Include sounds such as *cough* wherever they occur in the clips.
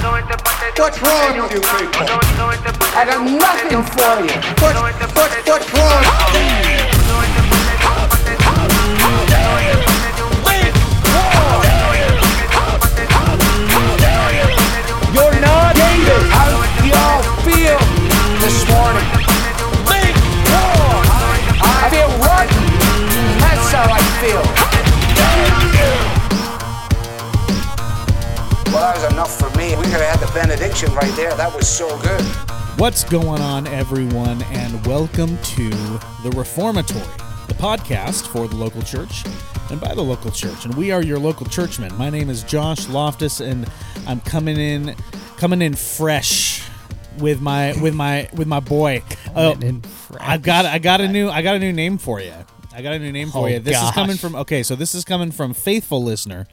What's wrong with you people? I got nothing for you. What, what, what's wrong? You're not David. How y'all feel this morning? I feel rotten. That's how I feel. Well, that was enough for me. We could have had the benediction right there. That was so good. What's going on, everyone, and welcome to the Reformatory, the podcast for the local church and by the local church. And we are your local churchmen. My name is Josh Loftus, and I'm coming in, coming in fresh with my with my with my boy. Oh, in. I've got I got a new I got a new name for you. I got a new name for Oh, you. This is coming from okay. So this is coming from faithful listener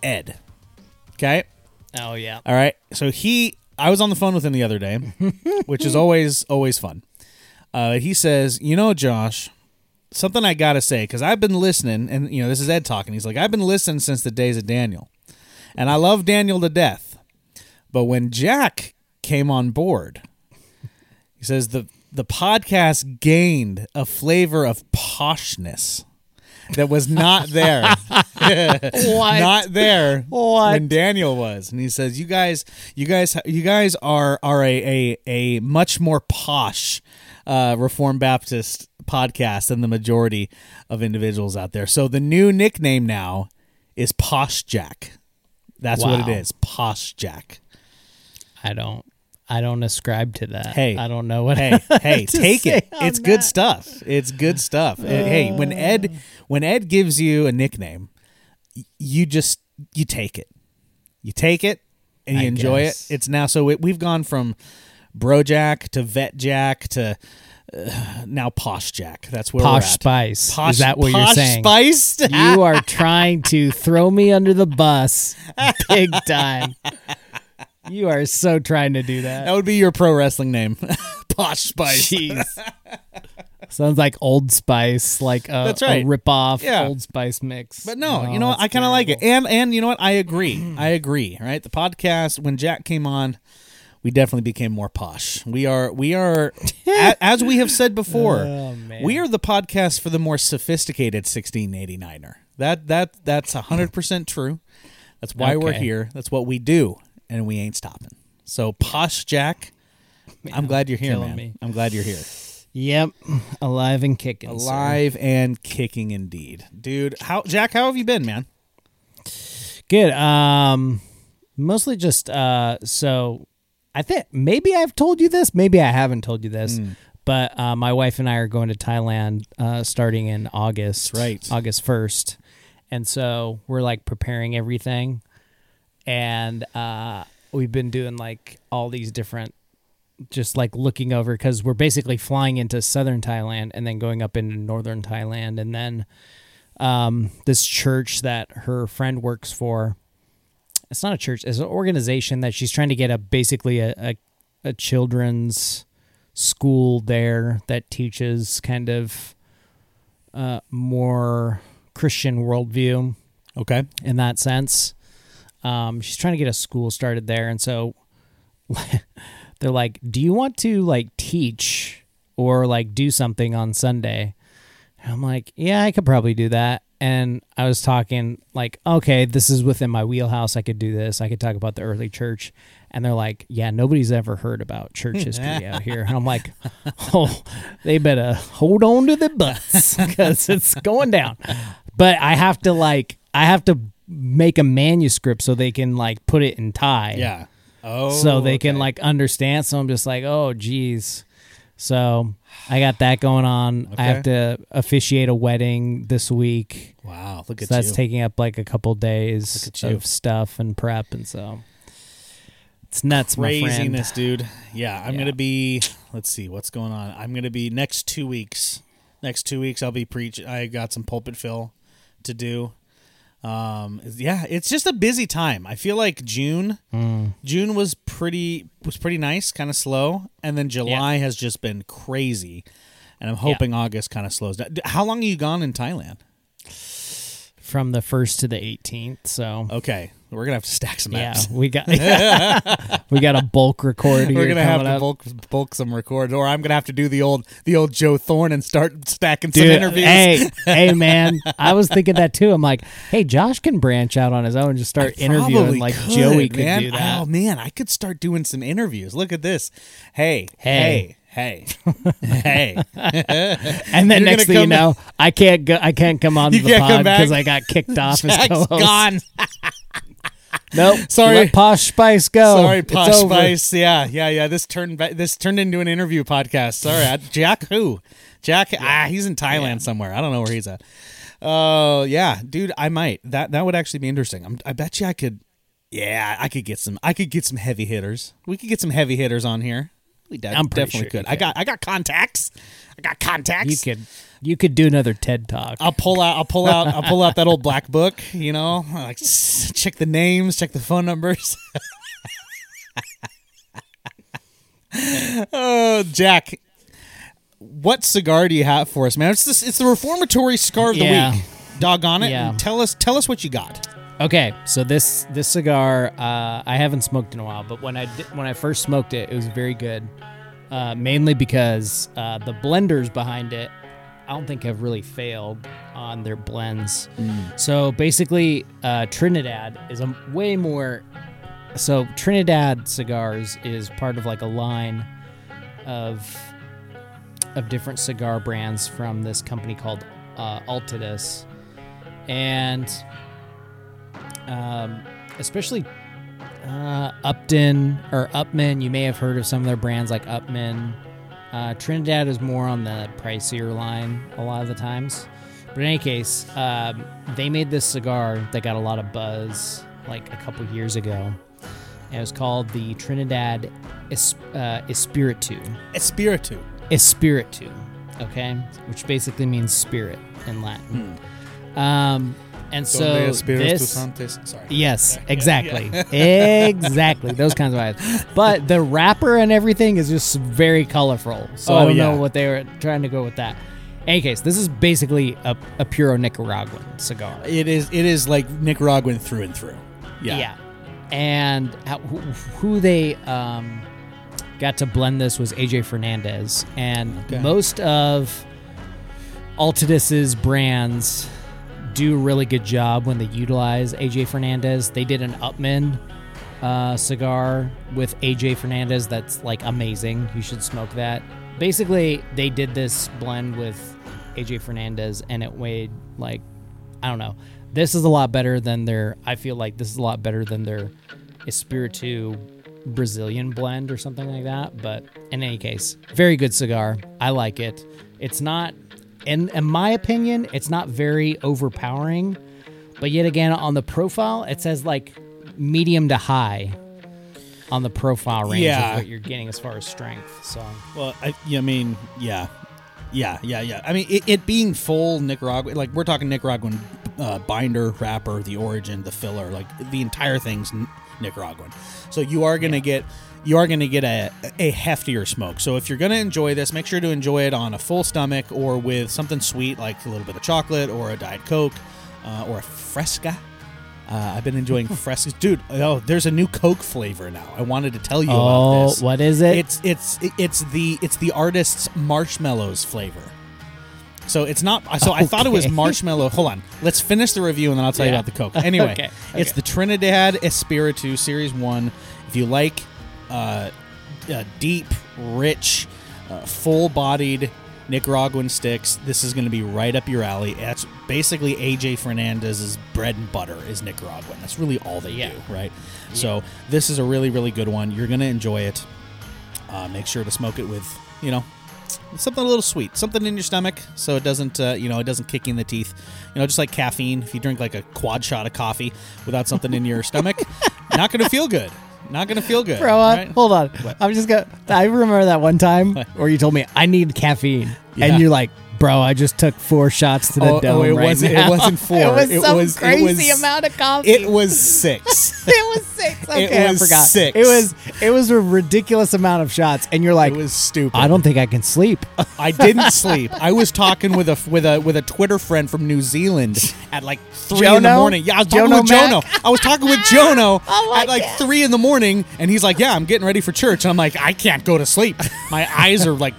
Ed. Okay. Oh yeah. All right. So he, I was on the phone with him the other day, *laughs* which is always always fun. Uh, he says, "You know, Josh, something I gotta say because I've been listening, and you know, this is Ed talking. He's like, I've been listening since the days of Daniel, and I love Daniel to death. But when Jack came on board, he says the the podcast gained a flavor of poshness." That was not there. *laughs* What? Not there What? when Daniel was, and he says, "You guys, you guys, you guys are are a a, a much more posh uh, Reformed Baptist podcast than the majority of individuals out there." So the new nickname now is Posh Jack. That's what it is, Posh Jack. I don't. I don't ascribe to that. Hey, I don't know what. Hey, *laughs* hey, take it. It's good stuff. It's good *laughs* stuff. Uh, hey, when Ed when Ed gives you a nickname, you just you take it. You take it and you I enjoy guess. it. It's now so it, we've gone from Bro Jack to Vet Jack to uh, now Posh Jack. That's where we're Posh. Spice. Posh, Is that what Posh you're saying? Spiced? You are trying to throw me under the bus, *laughs* big time. You are so trying to do that that. would be your pro wrestling name, *laughs* Posh Spice. Jeez. *laughs* Sounds like Old Spice, like a, That's right. a rip-off Yeah. Old Spice mix. But no, Oh, you know what? that's I kind of like it, terrible. and and you know what? I agree. *clears throat* I agree. Right, the podcast when Jack came on, we definitely became more posh. We are we are *laughs* a, as we have said before. Oh, man. we are the podcast for the more sophisticated 1689er. That that that's hundred percent true. That's why we're Okay. here. That's what we do, and we ain't stopping. So posh Jack, I'm glad you're here, man. me. I'm glad you're here. Yep, alive and kicking. sir. Alive and kicking indeed, dude. How Jack? How have you been, man? Good. Um, mostly just uh, so I think maybe I've told you this, maybe I haven't told you this, Hmm. but uh, my wife and I are going to Thailand uh, starting in August. Right. August first, and so we're like preparing everything, and uh, we've been doing like all these different. Just like looking over because we're basically flying into southern Thailand and then going up into northern Thailand and then um, this church that her friend works for. It's not a church; it's an organization that she's trying to get a basically a, a, a children's school there that teaches kind of uh, more Christian worldview Okay. in that sense. Um, she's trying to get a school started there, and so *laughs* they're like, "Do you want to like teach or like do something on Sunday?" And I'm like, "Yeah, I could probably do that." and I was talking like, okay, this is within my wheelhouse. I could do this. I could talk about the early church. And they're like, yeah, nobody's ever heard about church history *laughs* out here. And I'm like, oh, they better hold on to their butts *laughs* because it's going down. But I have to like, I have to make a manuscript so they can like put it in Thai. Yeah. Oh. So they oh, can like understand. So I'm just like, oh, geez. So I got that going on. I have to officiate a wedding this week. Wow. Look So at that's you. taking up like a couple days Look at you. of stuff and prep, and so it's nuts, my friend. craziness, dude. Yeah, I'm Yeah. gonna be. Let's see what's going on. I'm gonna be next two weeks. Next two weeks, I'll be preach. I got some pulpit fill to do. Um, yeah, it's just a busy time. I feel like June. Mm. June was pretty was pretty nice, kind of slow, and then July has just been crazy. And I'm hoping August kind of slows down. How long are you gone in Thailand? From the first to the 18th, so Okay, we're gonna have to stack some yeah, we got *laughs* *laughs* we got a bulk record We're gonna have to up. bulk bulk some records, or I'm gonna have to do the old the old Joe Thorne and start stacking some interviews. hey, *laughs* hey, man! I was thinking that too. I'm like, hey, Josh can branch out on his own and just start interviewing like could, Joey could man. do that. Oh man, I could start doing some interviews. Look at this. Hey, Hey. hey, hey, *laughs* hey. *laughs* and then You're next thing you know, I can't go. I can't come on You the can't come pod back? because I got kicked off as Jack's co-host. gone. *laughs* Nope. Sorry. Let Posh Spice go. Sorry, It's Posh over. Spice. Yeah, yeah, yeah. This turned ba- this turned into an interview podcast. Sorry, I, Jack. Who? Jack. Ah, he's in Thailand somewhere. I don't know where he's at. Oh yeah, dude. I might. That that would actually be interesting. I'm, I bet you I could. Yeah, I could get some. I could get some heavy hitters. We could get some heavy hitters on here. We de- I'm definitely sure could. I got. I got contacts. I got contacts. You could. You could do another TED talk. I'll pull out. I'll pull out. I'll pull out that old black book. You know, like *laughs* check the names, check the phone numbers. *laughs* oh, Jack, what cigar do you have for us, man? It's this. It's the reformatory cigar of the Yeah. week. Doggone it! Yeah. Tell us. Tell us what you got. Okay, so this this cigar uh, I haven't smoked in a while, but when I did, when I first smoked it, it was very good. Uh, mainly because uh, the blenders behind it, I don't think have really failed on their blends. So basically, uh, Trinidad is a way more. So Trinidad cigars is part of like a line of of different cigar brands from this company called uh, Altadis, and um, especially uh, Upton or Upmann. You may have heard of some of their brands like Upmann. Uh, Trinidad is more on the pricier line a lot of the times. But in any case, um, they made this cigar that got a lot of buzz like a couple years ago. And it was called the Trinidad Es- uh, Espiritu. Espiritu. Espiritu, okay, which basically means spirit in Latin. Um, and so this. Sorry. yes, exactly, *laughs* exactly, those kinds of vibes. But the wrapper and everything is just very colorful. So I Oh, don't yeah. know what they were trying to go with that. any case, this is basically a, a pure Nicaraguan cigar. It is. It is like Nicaraguan through and through. Yeah. Yeah. And how, who, who they um, got to blend this was AJ Fernandez. And Okay. most of Altadis's brands do a really good job when they utilize AJ Fernandez. They did an Upmann uh, cigar with AJ Fernandez that's like amazing. You should smoke that. Basically, they did this blend with AJ Fernandez and it weighed like I don't know. This is a lot better than their. I feel like this is a lot better than their Espiritu Brazilian blend or something like that. But in any case, very good cigar. I like it. It's not, in in my opinion, it's not very overpowering. But yet again, on the profile, it says like medium to high on the profile range Yeah. of what you're getting as far as strength. So Well, I, yeah, I mean, yeah, yeah, yeah, yeah. I mean, it, it being full Nicaraguan, like we're talking Nicaraguan uh, binder, wrapper, the origin, the filler, like the entire thing's Nicaraguan. So you are gonna get. You are going to get a, a heftier smoke. So if you're going to enjoy this, make sure to enjoy it on a full stomach or with something sweet like a little bit of chocolate or a Diet Coke uh, or a Fresca. Uh, I've been enjoying *laughs* Fresca. Dude, oh, there's a new Coke flavor now. I wanted to tell you about oh, this. what is it? It's it's it's the it's the artist's Marshmello's flavor. So it's not. So I thought it was *laughs* marshmallow. Hold on. Let's finish the review and then I'll tell you about the Coke. Anyway, *laughs* Okay, it's the Trinidad Espiritu Series 1. If you like uh, uh, deep, rich, uh, full bodied Nicaraguan sticks, this is going to be right up your alley. That's basically AJ Fernandez's bread and butter is Nicaraguan. That's really all they Yeah. do, right? So this is a really, really good one. You're going to enjoy it. Uh, make sure to smoke it with, you know, something a little sweet, something in your stomach, so it doesn't, uh, you know, it doesn't kick you in the teeth. You know, just like caffeine. If you drink like a quad shot of coffee without something in your stomach, *laughs* not going to feel good. Not to feel good. Bro, uh, right? hold on. What? I'm just gonna. I remember that one time *laughs* where you told me I need caffeine, Yeah. and you're like, "Bro, I just took four shots to the Oh, oh, dome it right wasn't- it *laughs* wasn't four. It was It some was- it crazy was- amount of coffee. It was six. *laughs* it was six. *laughs* Okay, was I forgot. six. It was. It was a ridiculous amount of shots, and you're like, it was stupid. "I don't think I can sleep." I didn't sleep. I was talking with a with a with a Twitter friend from New Zealand at like three in the Jono? morning. Yeah, I was talking Jono with Mac? Jono. I was talking with Jono Oh at like God. three in the morning, and he's like, "Yeah, I'm getting ready for church." And I'm like, "I can't go to sleep. My eyes are like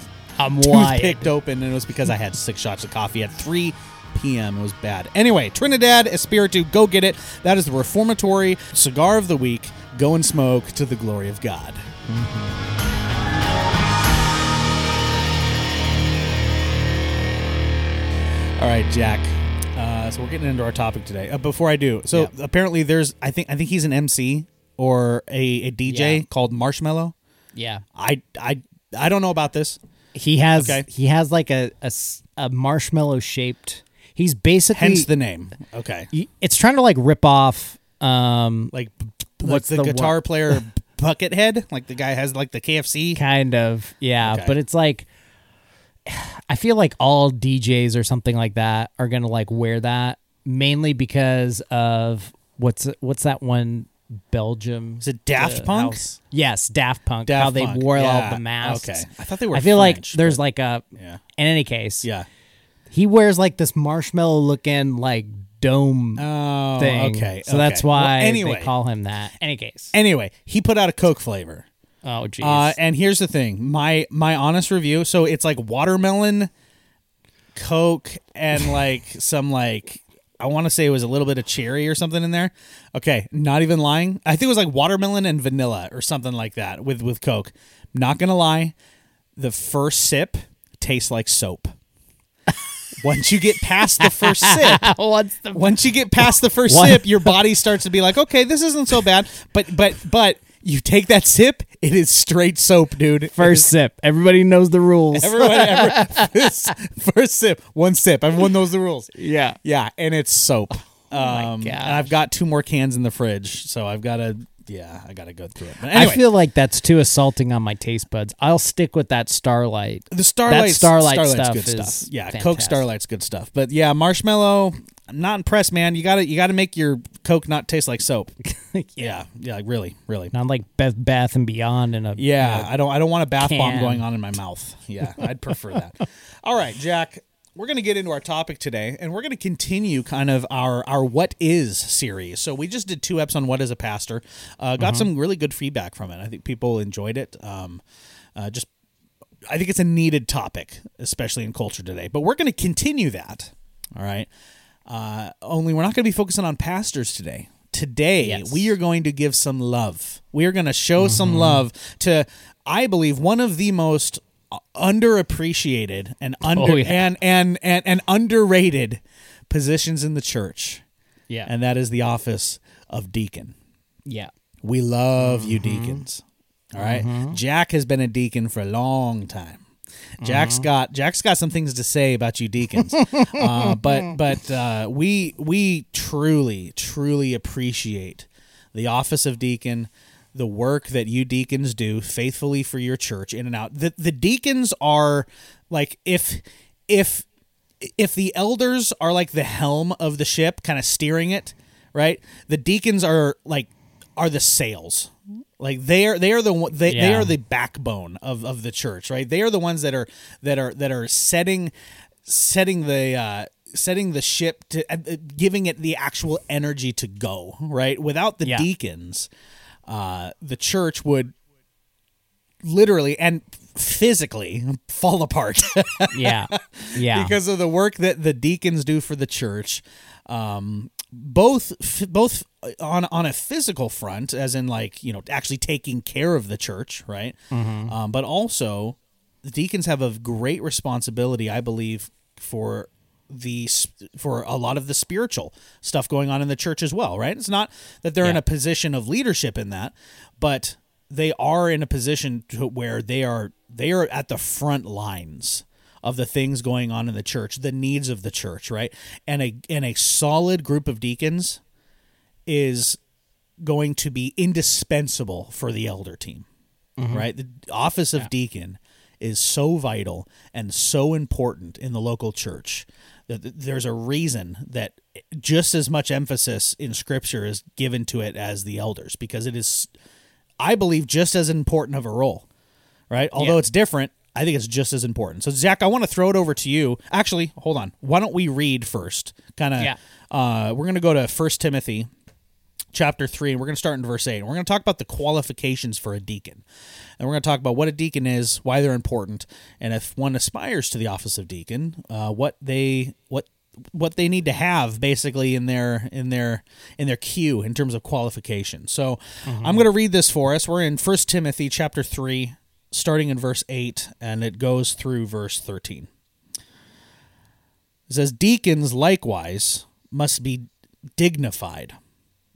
I'm wired. toothpicked open, and it was because I had six shots of coffee at 3 p.m. It was bad. Anyway, Trinidad Espiritu, go get it. That is the reformatory cigar of the week. Go and smoke to the glory of God. All right, Jack. Uh, so we're getting into our topic today. Uh, before I do, so Yeah. apparently there's, I think, I think he's an MC or a, a DJ Yeah. called Marshmello. Yeah, I, I, I don't know about this. He has. Okay. He has like a a marshmallow shaped. He's basically. Hence the name. Okay, it's trying to like rip off. Um, like What's what's the, the guitar wor- player *laughs* Buckethead? Like the guy has like the KFC. kind of yeah Okay. but it's like i feel like all djs or something like that are gonna like wear that mainly because of what's what's that one belgium Is it Daft Punk? house- yes daft punk Daft how they Punk, wore all the masks Okay, I thought they were. i feel like there's like a yeah, in any case yeah. he wears like this marshmallow looking like dome Oh, thing okay. so that's okay. Well, why anyway, they call him that any case anyway, he put out a Coke flavor. oh jeez Uh, and here's the thing my my honest review. So it's like watermelon, Coke, and like some like I want to say it was a little bit of cherry or something in there. Okay, not even lying. I think it was like watermelon and vanilla or something like that with with Coke. Not gonna lie, the first sip tastes like soap. *laughs* Once you get past the first sip, *laughs* what's the once you get past the first sip, your body starts to be like, okay, this isn't so bad. But but but you take that sip, it is straight soap, dude. First sip everybody knows the rules *laughs* everyone, every, first, first sip, one sip. Everyone knows the rules. yeah Yeah, and it's soap. my um, and I've got two more cans in the fridge, so I've got to. Yeah, I got to go through it. Anyway, I feel like that's too assaulting on my taste buds. I'll stick with that Starlight. the Starlight, Starlight Starlight's stuff good is stuff. Yeah, Coke. Starlight's good stuff. But yeah, Marshmello. I'm not impressed, man. You got to you got to make your Coke not taste like soap. *laughs* yeah, yeah, like really, really. Not like Beth Bath and Beyond in a Yeah, in a- I don't I don't want a bath bomb going on in my mouth. Yeah, I'd prefer that. *laughs* All right, Jack, we're going to get into our topic today and we're going to continue kind of our our what is series. So we just did two eps on what is a pastor. Uh, got some really good feedback from it. I think people enjoyed it. Um uh, just I think it's a needed topic, especially in culture today. But we're going to continue that. All right. Uh, only we're not going to be focusing on pastors today. Today, Yes. we are going to give some love. We are going to show some love to, I believe, one of the most underappreciated and under Oh, yeah. and, and and and underrated positions in the church, yeah and that is the office of deacon. yeah We love you Mm-hmm. deacons. All right? Jack has been a deacon for a long time. Jack's Mm-hmm. got Jack's got some things to say about you deacons. uh, *laughs* but but uh, we we truly truly appreciate the office of deacon, the work that you deacons do faithfully for your church in and out. The the deacons are like if if if the elders are like the helm of the ship, kind of steering it, right? The deacons are like are the sails. Like they are they are the one- they, they are the backbone of, of the church, right? They are the ones that are that are that are setting setting the uh setting the ship to uh, uh, giving it the actual energy to go, right? Without the Yeah. deacons, uh the church would literally and physically fall apart *laughs* Yeah. Yeah. because of the work that the deacons do for the church. Um, both both on on a physical front, as in like you know actually taking care of the church, right? Um, but also the deacons have a great responsibility, I believe, for the for a lot of the spiritual stuff going on in the church as well, right? It's not that they're in a position of leadership in that, but they are in a position to where they are they are at the front lines of the things going on in the church, the needs of the church, right? And a and a solid group of deacons is going to be indispensable for the elder team. Right? The office of deacon is so vital and so important in the local church that there's a reason that just as much emphasis in scripture is given to it as the elders because it is I believe just as important of a role. Right? Although Yeah. it's different, I think it's just as important. So Zach, I want to throw it over to you. Actually, hold on. Why don't we read first? Kind of Yeah. uh we're going to go to First Timothy chapter 3 and we're going to start in verse 8 and we're going to talk about the qualifications for a deacon. And we're going to talk about what a deacon is why they're important and if one aspires to the office of deacon uh, what they what what they need to have basically in their in their in their queue in terms of qualification so i'm going to read this for us. We're in First timothy chapter 3 starting in verse 8 and it goes through verse 13 it says deacons likewise must be dignified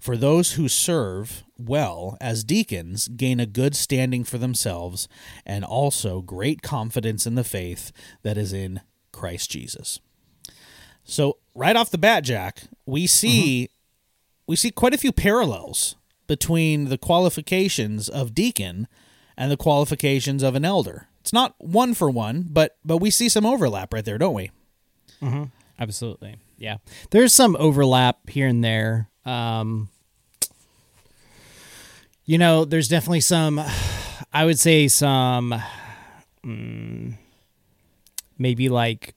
For those who serve well as deacons gain a good standing for themselves and also great confidence in the faith that is in Christ Jesus. So, right off the bat, Jack, we see we see quite a few parallels between the qualifications of deacon and the qualifications of an elder. It's not one for one, but but we see some overlap right there, don't we? Mm-hmm. Absolutely. Yeah. There's some overlap here and there. Um, you know, there's definitely some, I would say some, mm, maybe like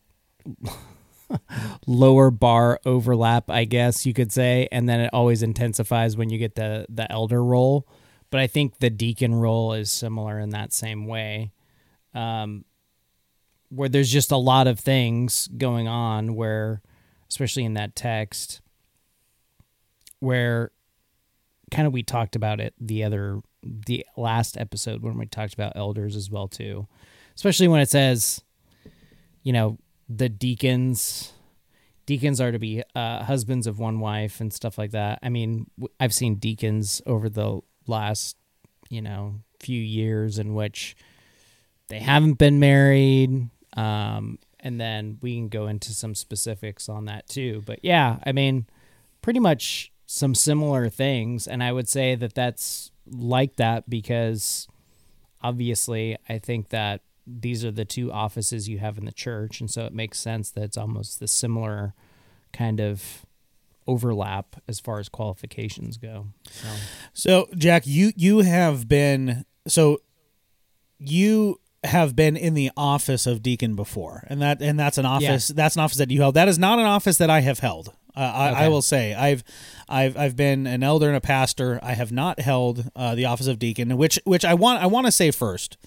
*laughs* lower bar overlap, I guess you could say. And then it always intensifies when you get the, the elder role. But I think the deacon role is similar in that same way. Um, where there's just a lot of things going on where especially in that text where kind of we talked about it the other the last episode when we talked about elders as well too. Especially when it says you know the deacons deacons are to be uh, husbands of one wife and stuff like that. I mean i've seen deacons over the last you know few years in which they haven't been married um, and then we can go into some specifics on that too. But yeah i mean pretty much some similar things and i would say that that's like that because obviously i think that these are the two offices you have in the church and so it makes sense that it's almost the similar kind of overlap as far as qualifications go so. So, Jack, you you have been so you have been in the office of deacon before, and that and that's an office that's an office that you held. That is not an office that I have held. Uh, I, I will say I've I've I've been an elder and a pastor. I have not held uh, the office of deacon, which which I want I want to say first.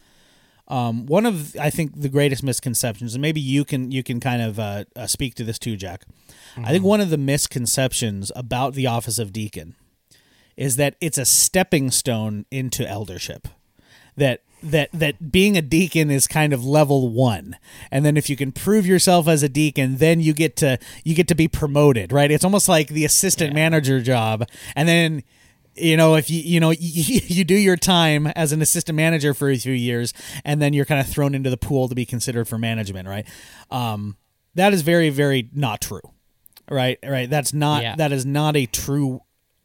Um, one of I think the greatest misconceptions, and maybe you can you can kind of uh, uh, speak to this too, Jack. I think one of the misconceptions about the office of deacon is that it's a stepping stone into eldership. That that that being a deacon is kind of level 1. And then if you can prove yourself as a deacon, then you get to you get to be promoted, right? It's almost like the assistant manager job. And then you know if you you know you, *laughs* you do your time as an assistant manager for a few years and then you're kind of thrown into the pool to be considered for management, right? Um that is very very not true. Right? Right? That's not Yeah. that is not a true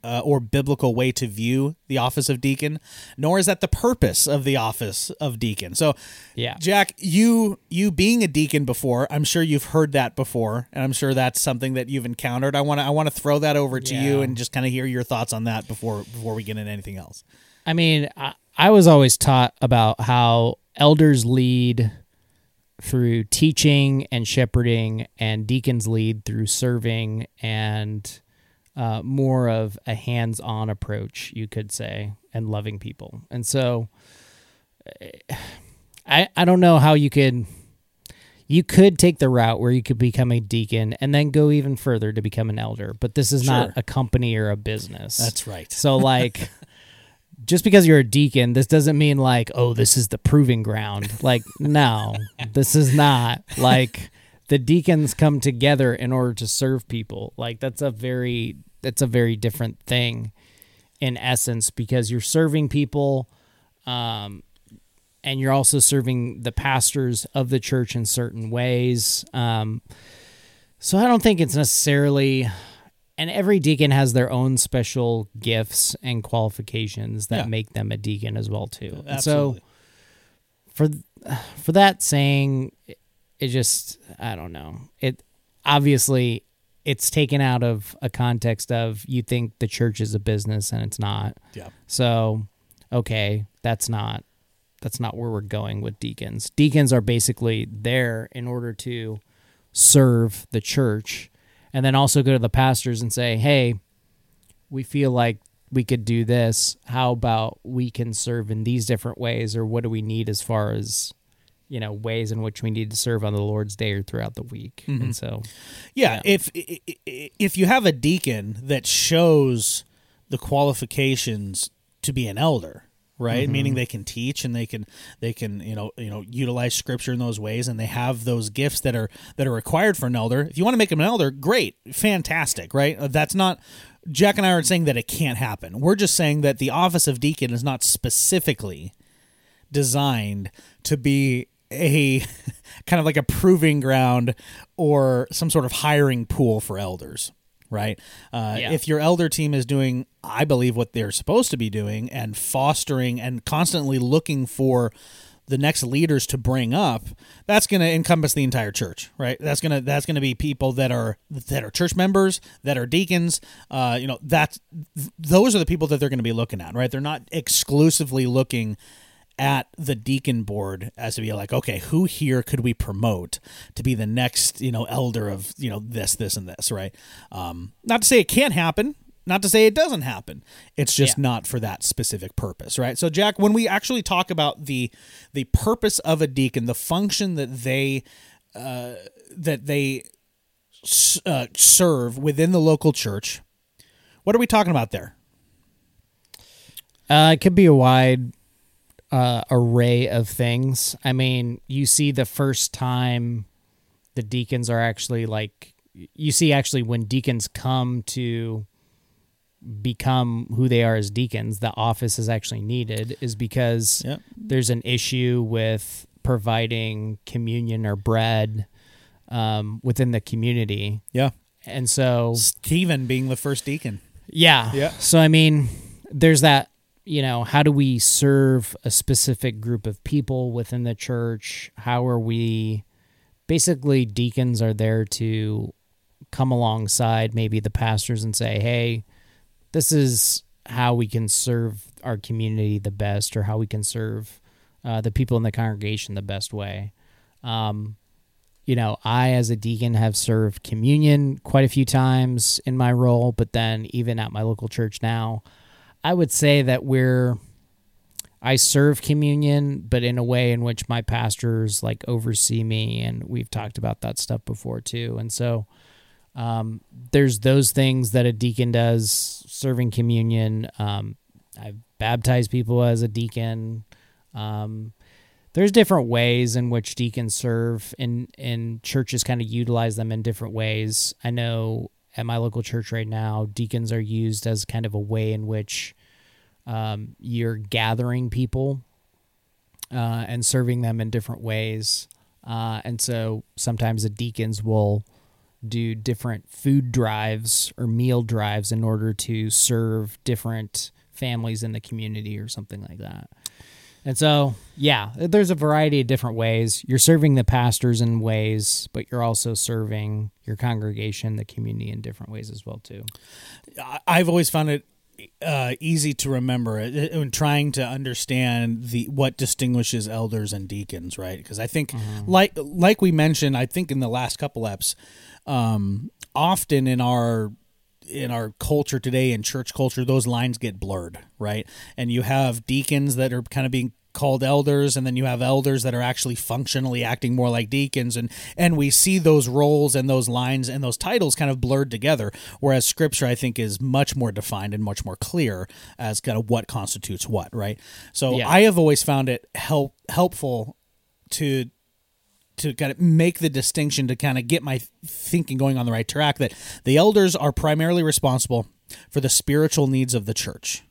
uh, or biblical way to view the office of deacon, nor is that the purpose of the office of deacon. So, Yeah. Jack, you you being a deacon before, I'm sure you've heard that before, and I'm sure that's something that you've encountered. I want to I want to throw that over to you and just kind of hear your thoughts on that before before we get into anything else. I mean, I, I was always taught about how elders lead through teaching and shepherding, and deacons lead through serving and uh, more of a hands on approach, you could say, and loving people. And so eh, I, I don't know how you could. You could take the route where you could become a deacon and then go even further to become an elder, but this is Sure. not a company or a business. That's right. So like *laughs* just because you're a deacon, this doesn't mean like, oh, this is the proving ground. Like, no, *laughs* this is not. Like the deacons come together in order to serve people. Like that's a very that's a very different thing in essence because you're serving people um and you're also serving the pastors of the church in certain ways. Um so I don't think it's necessarily and every deacon has their own special gifts and qualifications that Yeah. make them a deacon as well too. And so Absolutely. for for that saying it just I don't know. It obviously it's taken out of a context of you think the church is a business and it's not. Yeah. So, okay, that's not that's not where we're going with deacons. Deacons are basically there in order to serve the church and then also go to the pastors and say, "Hey, we feel like we could do this. How about we can serve in these different ways or what do we need as far as you know, ways in which we need to serve on the Lord's day or throughout the week." And so, Yeah, if i- i- if you have a deacon that shows the qualifications to be an elder, right? Meaning they can teach and they can they can you know you know utilize scripture in those ways, and they have those gifts that are that are required for an elder. If you want to make them an elder, great, fantastic, right? Uh, That's not. Jack and I aren't saying that it can't happen. We're just saying that the office of deacon is not specifically designed to be a *laughs* kind of like a proving ground or some sort of hiring pool for elders right? Uh, Yeah. if your elder team is doing i believe what they're supposed to be doing and fostering and constantly looking for the next leaders to bring up that's going to encompass the entire church right? That's going to that's going to be people that are that are church members that are deacons uh, you know that's th- those are the people that they're going to be looking at right? They're not exclusively looking at the deacon board as to be like, okay, who here could we promote to be the next, you know, elder of, you know, this, this, and this, right? Um, not to say it can't happen, not to say it doesn't happen. It's just Yeah. not for that specific purpose, right? So, Jack, when we actually talk about the the purpose of a deacon, the function that they uh, that they uh, serve within the local church, what are we talking about there? Uh, it could be a wide uh, array of things. I mean, you see the first time the deacons are actually like, you see actually when deacons come to become who they are as deacons, the office is actually needed, is because Yep. there's an issue with providing communion or bread um, within the community. Yeah, And so Stephen being the first deacon. yeah. Yeah. So I mean, there's that, you know, how do we serve a specific group of people within the church? How are we basically deacons are there to come alongside maybe the pastors and say, "Hey, this is how we can serve our community the best or how we can serve uh, the people in the congregation the best way." Um, you know, I as a deacon have served communion quite a few times in my role, but then even at my local church now, I would say that we're I serve communion, but in a way in which my pastors like oversee me, and we've talked about that stuff before too. And so, um, there's those things that a deacon does, serving communion. Um, I've baptized people as a deacon. Um, there's different ways in which deacons serve, and and churches kind of utilize them in different ways. I know at my local church right now, deacons are used as kind of a way in which um, you're gathering people uh, and serving them in different ways. Uh, and so sometimes the deacons will do different food drives or meal drives in order to serve different families in the community or something like that. And so, yeah, there's a variety of different ways. You're serving the pastors in ways, but you're also serving your congregation, the community in different ways as well too. I've always found it uh, easy to remember when trying to understand the what distinguishes elders and deacons, right? Because I think, like like we mentioned, I think in the last couple eps, um, often in our in our culture today in church culture those lines get blurred right and you have deacons that are kind of being called elders and then you have elders that are actually functionally acting more like deacons and and we see those roles and those lines and those titles kind of blurred together whereas scripture i think is much more defined and much more clear as kind of what constitutes what right so Yeah. i have always found it help helpful to to kind of make the distinction to kind of get my thinking going on the right track that the elders are primarily responsible for the spiritual needs of the church.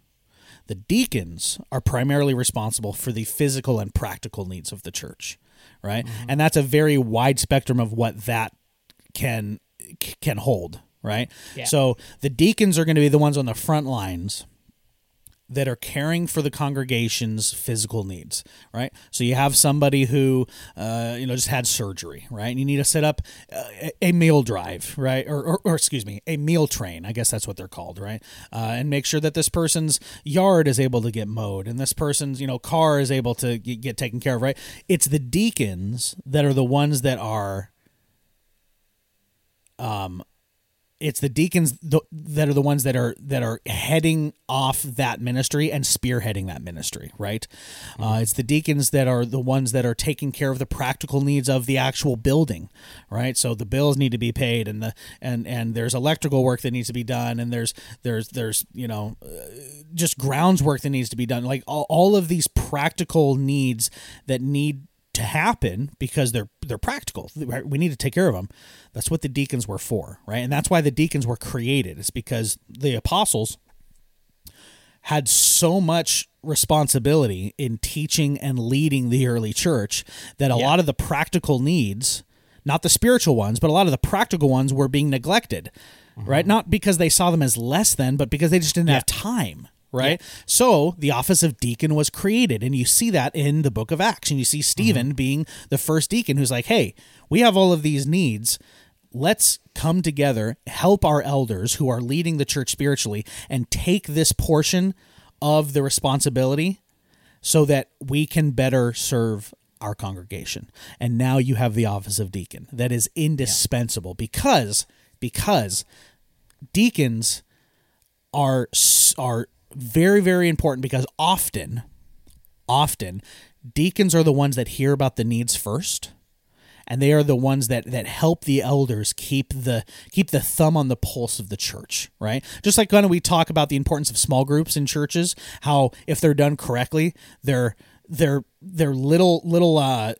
The deacons are primarily responsible for the physical and practical needs of the church, right? Mm-hmm. And that's a very wide spectrum of what that can can hold, right? Yeah. So the deacons are going to be the ones on the front lines that are caring for the congregation's physical needs, right? So you have somebody who, uh, you know, just had surgery, right? And you need to set up uh, a- a meal drive, right? Or, or, or, excuse me, a meal train. I guess that's what they're called, right? Uh, and make sure that this person's yard is able to get mowed and this person's, you know, car is able to get, get taken care of, right? It's the deacons that are the ones that are it's the deacons that are the ones that are that are heading off that ministry and spearheading that ministry right? Uh, it's the deacons that are the ones that are taking care of the practical needs of the actual building right? So the bills need to be paid and the and and there's electrical work that needs to be done and there's there's there's you know uh, just grounds work that needs to be done. Like all, all of these practical needs that need to happen because they're they're practical. right? We need to take care of them. That's what the deacons were for, right? And that's why the deacons were created. It's because the apostles had so much responsibility in teaching and leading the early church that a lot of the practical needs, not the spiritual ones, but a lot of the practical ones were being neglected, right? Mm-hmm. Not because they saw them as less than, but because they just didn't have time. Right. So the office of deacon was created. And you see that in the book of Acts. And you see Stephen mm-hmm. being the first deacon who's like, hey, we have all of these needs let's come together, help our elders who are leading the church spiritually, and take this portion of the responsibility so that we can better serve our congregation. And now you have the office of deacon that is indispensable because because deacons are are very very important because often often deacons are the ones that hear about the needs first and they are the ones that that help the elders keep the keep the thumb on the pulse of the church right? Just like when we talk about the importance of small groups in churches how if they're done correctly they're they're they're little little uh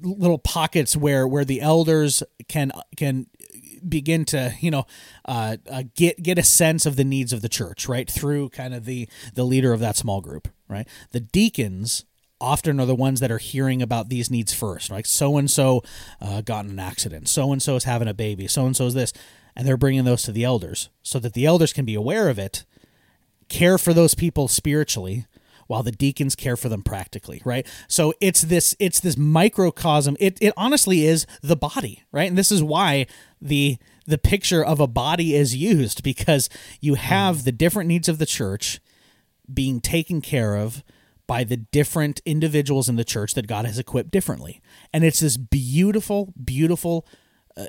little pockets where where the elders can can begin to you know uh, uh, get get a sense of the needs of the church right through kind of the the leader of that small group right? The deacons often are the ones that are hearing about these needs first like so and so got in an accident. So and so is having a baby. So and so is this. And they're bringing those to the elders so that the elders can be aware of it care for those people spiritually while the deacons care for them practically right? So it's this it's this microcosm. It, it honestly is the body right? And this is why the the picture of a body is used because you have the different needs of the church being taken care of by the different individuals in the church that God has equipped differently. And it's this beautiful beautiful uh,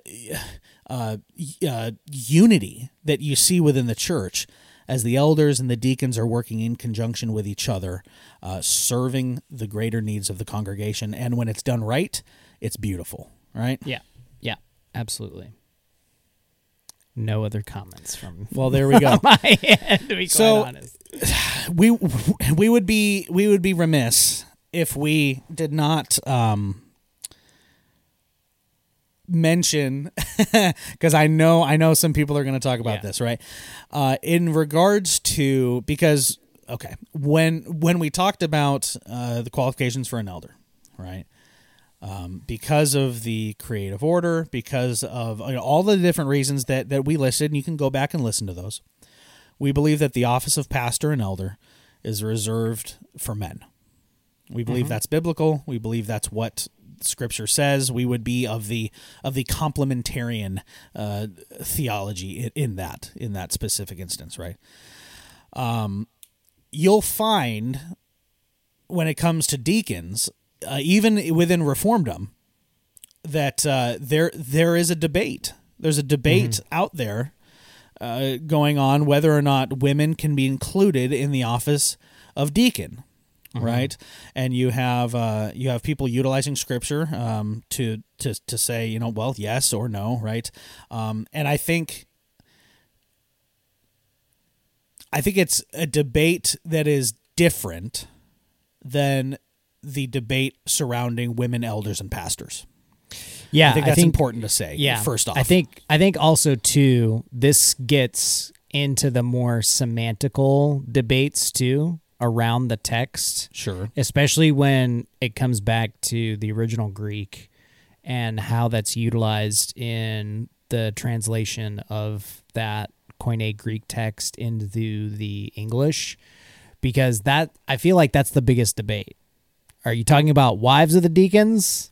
uh, unity that you see within the church as the elders and the deacons are working in conjunction with each other, uh, serving the greater needs of the congregation. And when it's done right, it's beautiful, right? Yeah. Yeah. Absolutely. No other comments from Well, there we go. *laughs* my end, to be quite So- honest. we we would be we would be remiss if we did not um, mention *laughs* because I know I know some people are going to talk about Yeah. this right uh, in regards to because okay when when we talked about uh, the qualifications for an elder right Um, because of the creative order, because of you know, all the different reasons that, that we listed, and you can go back and listen to those. We believe that the office of pastor and elder is reserved for men. We believe that's biblical. We believe that's what Scripture says. We would be of the of the complementarian uh, theology in, in that in that specific instance, right? Um, you'll find when it comes to deacons, uh, even within Reformdom, that uh, there there is a debate. There's a debate out there uh, going on whether or not women can be included in the office of deacon, right? And you have uh, you have people utilizing scripture um, to to to say you know well yes or no, right? Um, and I think I think it's a debate that is different than the debate surrounding women elders and pastors. Yeah, I think that's important to say. Yeah. first off, I think I think also too this gets into the more semantical debates too around the text. sure. Especially when it comes back to the original Greek and how that's utilized in the translation of that Koine Greek text into the English because that I feel like that's the biggest debate. Are you talking about wives of the deacons?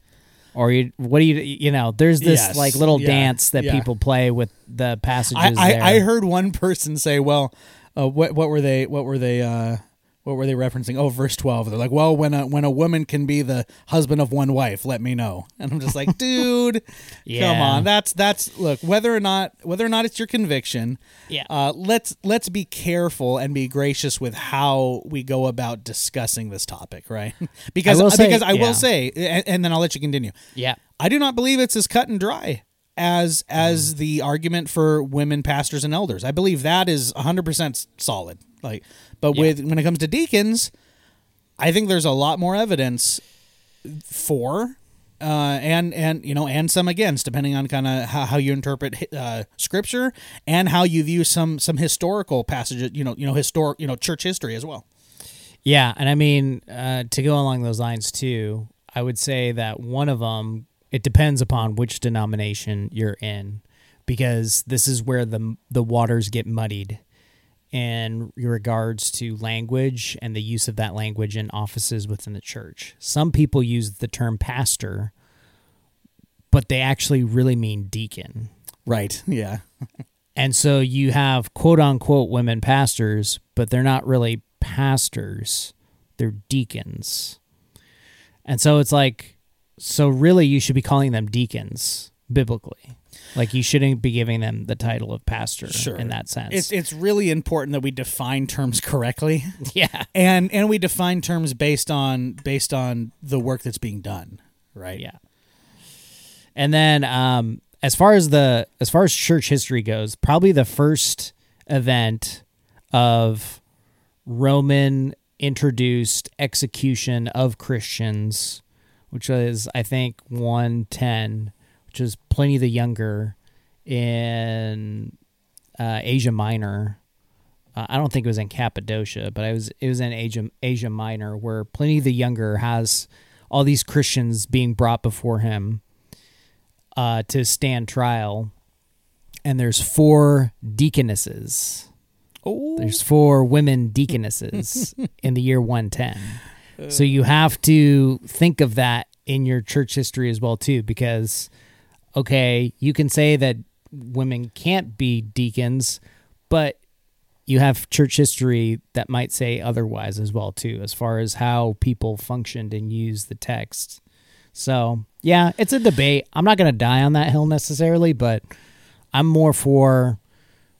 Or you, what do you you know? There's this Yes. like little Yeah. dance that Yeah. people play with the passages. I. I, I heard one person say, "Well, uh, what what were they? What were they? Uh, what were they referencing? Oh, verse twelve. They're like, well, when a when a woman can be the husband of one wife, let me know." And I'm just like, *laughs* dude, come on. That's that's look whether or not whether or not it's your conviction. Yeah. Uh, let's let's be careful and be gracious with how we go about discussing this topic, right? *laughs* because will say- because I yeah. will say, and, and then I'll let you continue. yeah. I do not believe it's as cut and dry as as the argument for women pastors and elders. I believe that is 100% solid. Like but with when it comes to deacons, I think there's a lot more evidence for uh, and and you know and some against depending on kind of how, how you interpret uh, scripture and how you view some some historical passages you know you know historic you know church history as well. Yeah, and I mean uh, to go along those lines too, I would say that one of them it depends upon which denomination you're in, because this is where the the waters get muddied in regards to language and the use of that language in offices within the church. Some people use the term pastor, but they actually really mean deacon. right yeah And so you have quote unquote women pastors, but they're not really pastors, they're deacons. And so it's like, so really you should be calling them deacons biblically. Like you shouldn't be giving them the title of pastor sure in that sense. it's it's really important that we define terms correctly *laughs* yeah. and and we define terms based on based on the work that's being done right Yeah. And then um as far as the as far as church history goes, probably the first event of Roman introduced execution of Christians, which was I think 110, which was Pliny the Younger in uh, Asia Minor. Uh, I don't think it was in Cappadocia, but it was it was in Asia Asia Minor where Pliny the Younger has all these Christians being brought before him uh, to stand trial, and there's four deaconesses. oh There's four women deaconesses *laughs* in the year 110. So you have to think of that in your church history as well too because okay, you can say that women can't be deacons, but you have church history that might say otherwise as well too as far as how people functioned and used the text. So, yeah, it's a debate. I'm not going to die on that hill necessarily, but I'm more for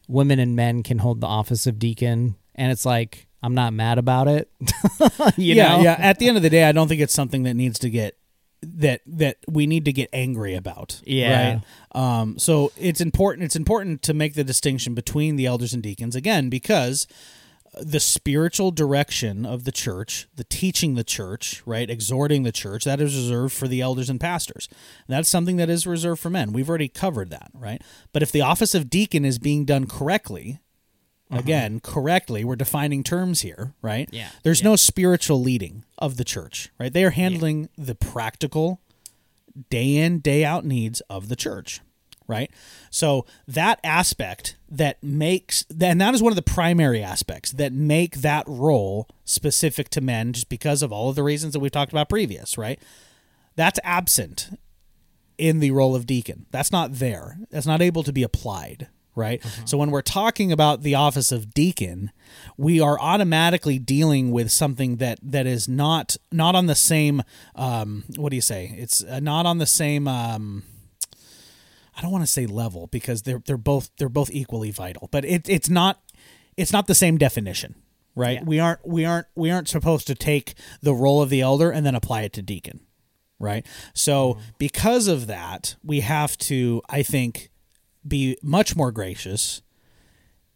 women and men can hold the office of deacon and it's like I'm not mad about it. *laughs* you yeah know? yeah at the end of the day i don't think it's something that needs to get that that we need to get angry about Yeah. right um so it's important it's important to make the distinction between the elders and deacons again because the spiritual direction of the church, the teaching the church, right, exhorting the church, that is reserved for the elders and pastors. That's something that is reserved for men. We've already covered that, right? But if the office of deacon is being done correctly, Mm-hmm. again, correctly, we're defining terms here, right? Yeah. There's no spiritual leading of the church, right? They are handling the practical day in, day out needs of the church, right? So that aspect that makes, and that is one of the primary aspects that make that role specific to men just because of all of the reasons that we've talked about previous, right? That's absent in the role of deacon. That's not there. That's not able to be applied, right? So when we're talking about the office of deacon, we are automatically dealing with something that that is not not on the same um what do you say? It's uh, not on the same um I don't want to say level because they're they're both they're both equally vital, but it it's not it's not the same definition, right? Yeah. We aren't we aren't we aren't supposed to take the role of the elder and then apply it to deacon, right? So because of that, we have to I think be much more gracious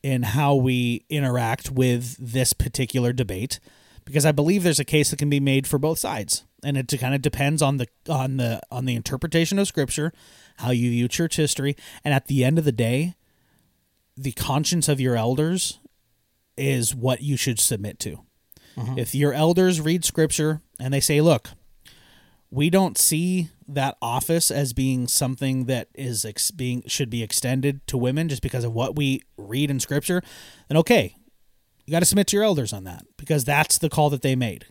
in how we interact with this particular debate because I believe there's a case that can be made for both sides and it kind of depends on the on the on the interpretation of scripture how you view church history and at the end of the day the conscience of your elders is what you should submit to. Mm-hmm. If your elders read scripture and they say look we don't see that office as being something that is ex- being should be extended to women just because of what we read in scripture then okay you got to submit to your elders on that because that's the call that they made.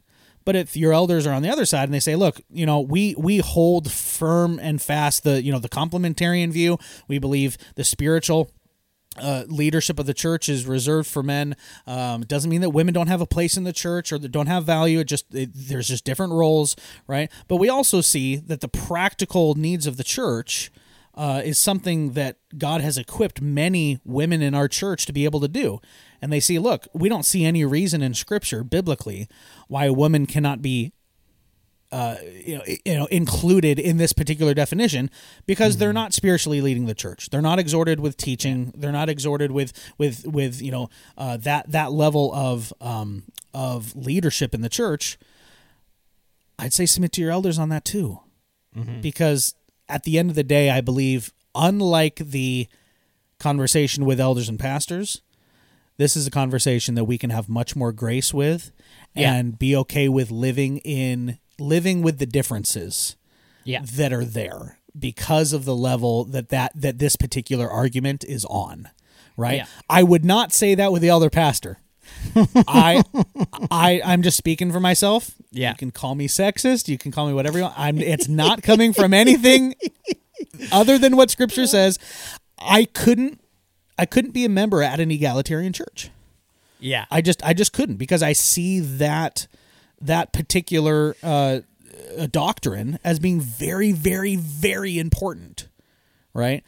But if your elders are on the other side and they say look you know we we hold firm and fast the you know the complementarian view. We believe the spiritual uh, leadership of the church is reserved for men. Um, doesn't mean that women don't have a place in the church or don't have value. It just it, there's just different roles, right? But we also see that the practical needs of the church uh, is something that God has equipped many women in our church to be able to do. And they see, look, we don't see any reason in Scripture biblically why a woman cannot be you know, you know, included in this particular definition because they're not spiritually leading the church. They're not exhorted with teaching. They're not exhorted with with with you know uh, that that level of um, of leadership in the church. I'd say submit to your elders on that too, because at the end of the day, I believe, unlike the conversation with elders and pastors, this is a conversation that we can have much more grace with Yeah. and be okay with living in living with the differences Yeah. that are there because of the level that that that this particular argument is on right Yeah. i would not say that with the elder pastor i i i'm just speaking for myself Yeah. you can call me sexist you can call me whatever you want i'm it's not coming from anything other than what scripture says i couldn't i couldn't be a member at an egalitarian church Yeah. I just I just couldn't because I see that that particular uh, doctrine as being very very very important, right?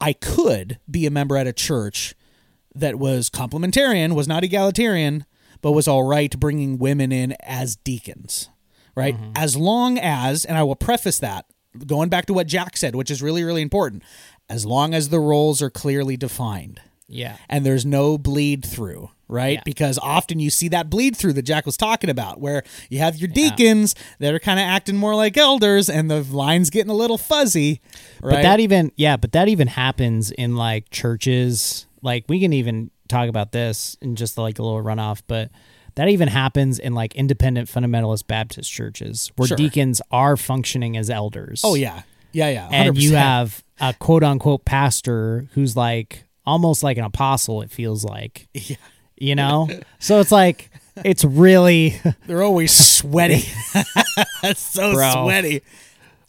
I could be a member at a church that was complementarian, was not egalitarian, but was all right bringing women in as deacons, right? As long as, and I will preface that going back to what Jack said, which is really really important, as long as the roles are clearly defined yeah. and there's no bleed through, right? Yeah. Because often you see that bleed through that Jack was talking about, where you have your deacons that are kind of acting more like elders, and the line's getting a little fuzzy, right? But that even yeah, but that even happens in like churches. Like we can even talk about this in just like a little runoff, but that even happens in like independent fundamentalist Baptist churches where Sure. deacons are functioning as elders. oh yeah, yeah, yeah, 100%. And you have a quote unquote pastor who's like almost like an apostle, it feels like. *laughs* Yeah. You know? so it's like it's really *laughs* they're always sweaty, That's *laughs* *laughs* so Bro. sweaty,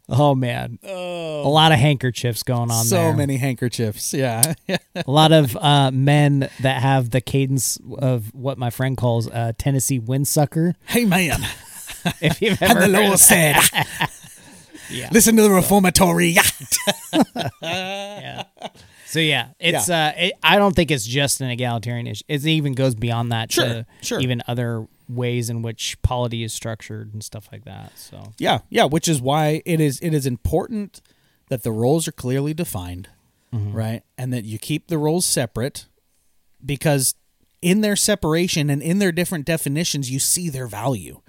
oh man. A lot of handkerchiefs going on so there. many handkerchiefs, yeah, a lot of uh, men that have the cadence of what my friend calls uh, Tennessee windsucker. hey man, If you've and ever the heard Lord said, Yeah. listen to the reformatory, yeah. So yeah, it's uh, it, I don't think it's just an egalitarian issue. It even goes beyond that Sure, to sure. even other ways in which polity is structured and stuff like that. So Yeah, yeah, which is why it is it is important that the roles are clearly defined, right? And that you keep the roles separate because in their separation and in their different definitions you see their value,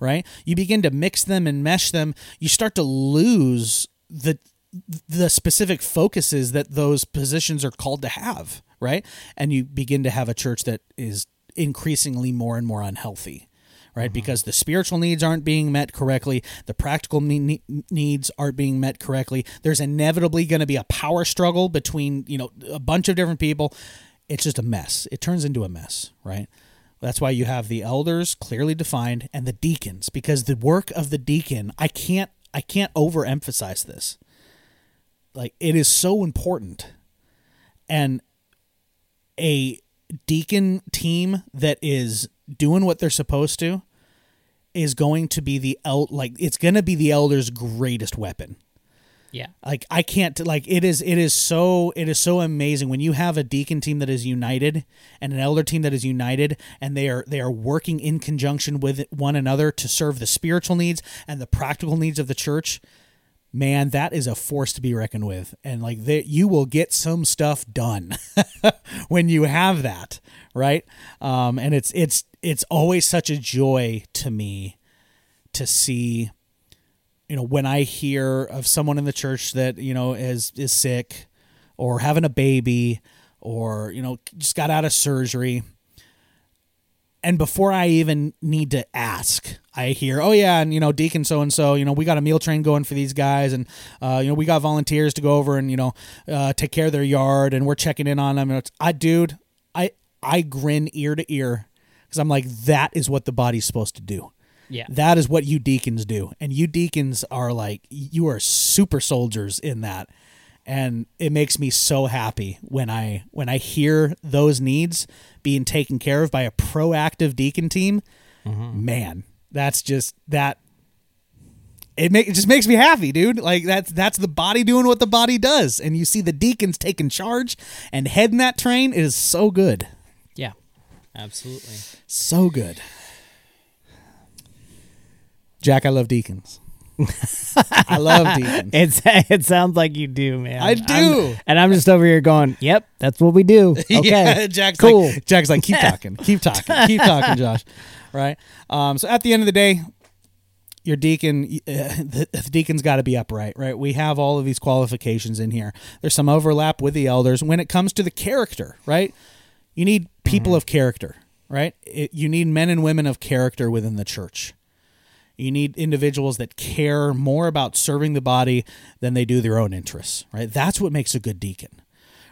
right? You begin to mix them and mesh them, you start to lose the the specific focuses that those positions are called to have, right? And you begin to have a church that is increasingly more and more unhealthy right? Mm-hmm. Because the spiritual needs aren't being met correctly, the practical ne- ne- needs aren't being met correctly. There's inevitably going to be a power struggle between, you know, a bunch of different people. It's just a mess. It turns into a mess, right? That's why you have the elders clearly defined and the deacons because the work of the deacon, I can't I can't overemphasize this. Like it is so important. And a deacon team that is doing what they're supposed to is going to be the el- like it's going to be the elders greatest weapon Yeah. like i can't like it is it is so it is so amazing when you have a deacon team that is united and an elder team that is united and they are they are working in conjunction with one another to serve the spiritual needs and the practical needs of the church man that is a force to be reckoned with. And like that you will get some stuff done *laughs* when you have that right? Um and it's it's it's always such a joy to me to see you know when i hear of someone in the church that you know is is sick or having a baby or you know just got out of surgery. And before i even need to ask i hear oh yeah and you know deacon so and so you know we got a meal train going for these guys and uh, you know we got volunteers to go over and you know uh, take care of their yard and we're checking in on them and it's i dude i i grin ear to ear because i'm like that is what the body's supposed to do Yeah. that is what you deacons do. And you deacons are like, you are super soldiers in that. And it makes me so happy when I when I hear those needs being taken care of by a proactive deacon team. Man, that's just that it make it just makes me happy, dude. Like that's that's the body doing what the body does. And you see the deacons taking charge and heading that train is so good. Yeah. Absolutely. So good. Jack, I love deacons. I love *laughs* deacons. It's it sounds like you do, man. I do. I'm- and I'm just over here going, "Yep, that's what we do." *laughs* Okay, Yeah, Jack's cool. like Jack's like keep talking, keep talking, keep talking, *laughs* Josh. Right. Um. So at the end of the day, your deacon, uh, the, the deacon's got to be upright, right? We have all of these qualifications in here. There's some overlap with the elders when it comes to the character, right? You need people of character, right? It, you need men and women of character within the church. You need individuals that care more about serving the body than they do their own interests, right? That's what makes a good deacon.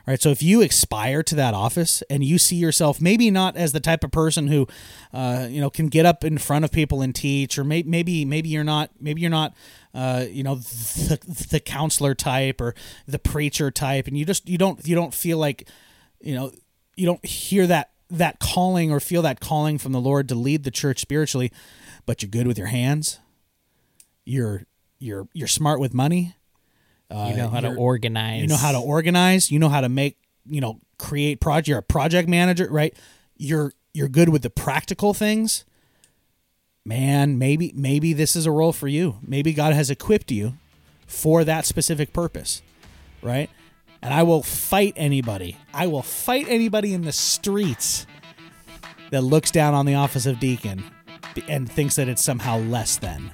Right. So if you aspire to that office and you see yourself maybe not as the type of person who, uh, you know, can get up in front of people and teach, or may, maybe maybe you're not maybe you're not, uh, you know, the, the counselor type or the preacher type, and you just you don't you don't feel like, you know, you don't hear that that calling or feel that calling from the Lord to lead the church spiritually, but you're good with your hands. You're you're you're smart with money. Uh, you know how to organize. you know how to organize. You know how to make. You know, create project. You're a project manager, right? You're you're good with the practical things. Man, maybe maybe this is a role for you. Maybe God has equipped you for that specific purpose, right? And I will fight anybody. I will fight anybody in the streets that looks down on the office of deacon and thinks that it's somehow less than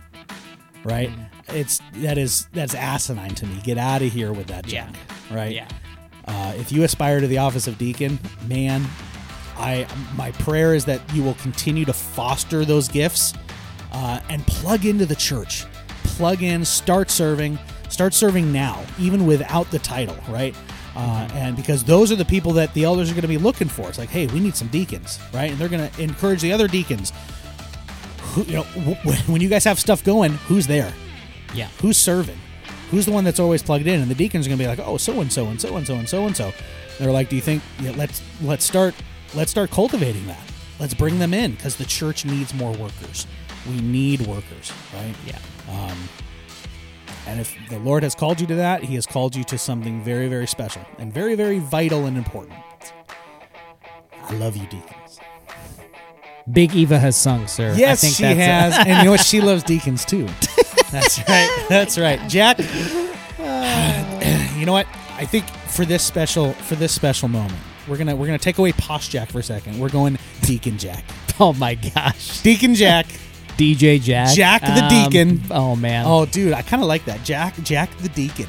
right? It's that is that's asinine to me. Get out of here with that Yeah. junk, right? Yeah. Uh, if you aspire to the office of deacon, man, I my prayer is that you will continue to foster those gifts uh, and plug into the church. Plug in, start serving, start serving now, even without the title, right? Uh, and because those are the people that the elders are going to be looking for. It's like, hey, we need some deacons, right? And they're going to encourage the other deacons. Who, you know, w- when you guys have stuff going, who's there? Yeah. who's serving? Who's the one that's always plugged in? And the deacons are going to be like oh so and so and so and so and so and so they're like do you think yeah, let's let's start let's start cultivating that. Let's bring them in because the church needs more workers. We need workers right? Yeah. Um, and if the lord has called you to that he has called you to something very very special and very very vital and important. I love you deacons Big Eva has sung, sir. I yes think she has *laughs* and you know what she loves deacons too that's right that's right jack you know what i think for this special for this special moment we're gonna we're gonna take away posh jack for a second we're going deacon jack *laughs* Oh my gosh. deacon jack DJ Jack. Jack the Um, Deacon. Oh man. oh dude i kind of like that jack jack the deacon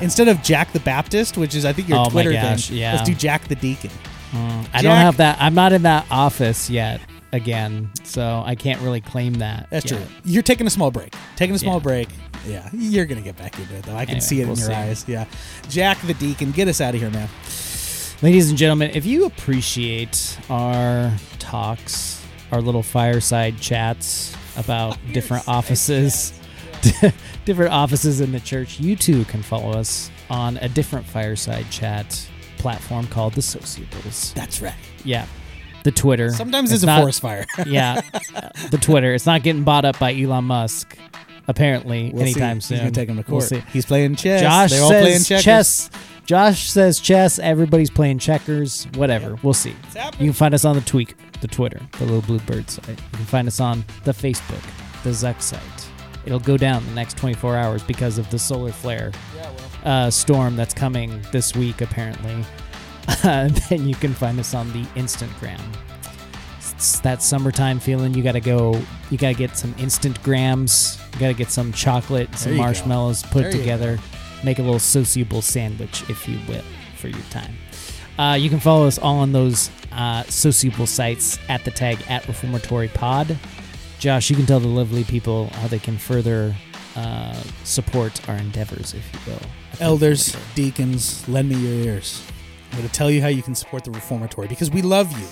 instead of jack the baptist which is i think your Oh my twitter gosh, thing yeah. let's do jack the deacon I Jack- don't have that. I'm not in that office yet. Again, so I can't really claim that. That's yet. true. You're taking a small break. Taking a small Yeah. break. Yeah, you're gonna get back into it though. I can Anyway, see it we'll in your see. eyes. Yeah, Jack the Deacon, get us out of here, man. Ladies and gentlemen, if you appreciate our talks, our little fireside chats about different offices, *laughs* different offices in the church, you too can follow us on a different fireside chat platform called the Sociables. That's right. Yeah, the Twitter. Sometimes It's it's, a not- forest fire. *laughs* yeah, the Twitter. It's not getting bought up by Elon Musk, apparently, We'll see. anytime soon. He's gonna take him to We'll court. see. He's playing chess. Josh They're all playing says checkers. chess. Josh says chess. Everybody's playing checkers. Whatever. We'll see. You can find us on the tweak, the Twitter, the little blue bird site. You can find us on the Facebook, the Zuck site. It'll go down the next 24 hours because of the solar flare uh, storm that's coming this week, apparently. And *laughs* then you can find us on the Instagram. It's that summertime feeling. You got to go. You got to get some instant grams. You got to get some chocolate, some you go. marshmallows put There together. Make a little sociable sandwich, if you will, for your time. Uh, you can follow us all on those uh, sociable sites at the tag at Reformatory Pod. Josh, you can tell the lovely people how they can further uh, support our endeavors, if you will. Elders, deacons, lend me your ears. I'm going to tell you how you can support the Reformatory because we love you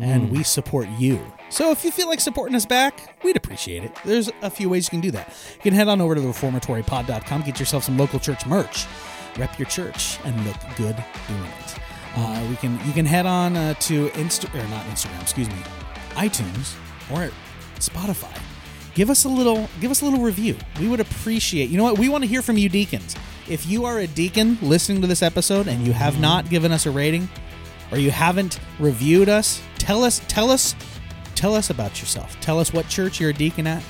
and we support you. So if you feel like supporting us back, we'd appreciate it. There's a few ways you can do that. You can head on over to the reformatorypod.com, get yourself some local church merch, rep your church, and look good doing it. Uh, we can you can head on uh, to Insta or not Instagram, excuse me, iTunes or Spotify. Give us a little give us a little review. We would appreciate. You know what? We want to hear from you deacons. If you are a deacon listening to this episode and you have not given us a rating or you haven't reviewed us, tell us tell us tell us about yourself. Tell us what church you're a deacon at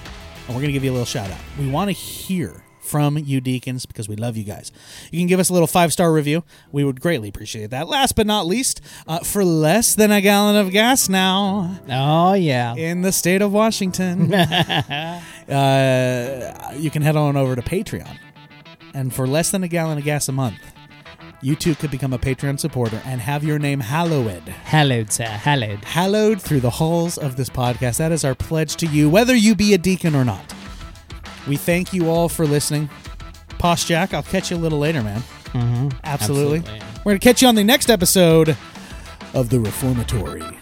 and we're going to give you a little shout out. We want to hear from you deacons because we love you guys. You can give us a little five star review. We would greatly appreciate that. Last but not least, uh, for less than a gallon of gas now, Oh, yeah. in the state of Washington, *laughs* uh, you can head on over to Patreon. And for less than a gallon of gas a month, you too could become a Patreon supporter and have your name hallowed. Hallowed, sir. Hallowed. Hallowed through the halls of this podcast. That is our pledge to you, whether you be a deacon or not. We thank you all for listening. Posh Jack, I'll catch you a little later, man. Mm-hmm. Absolutely. Absolutely. We're going to catch you on the next episode of The Reformatory.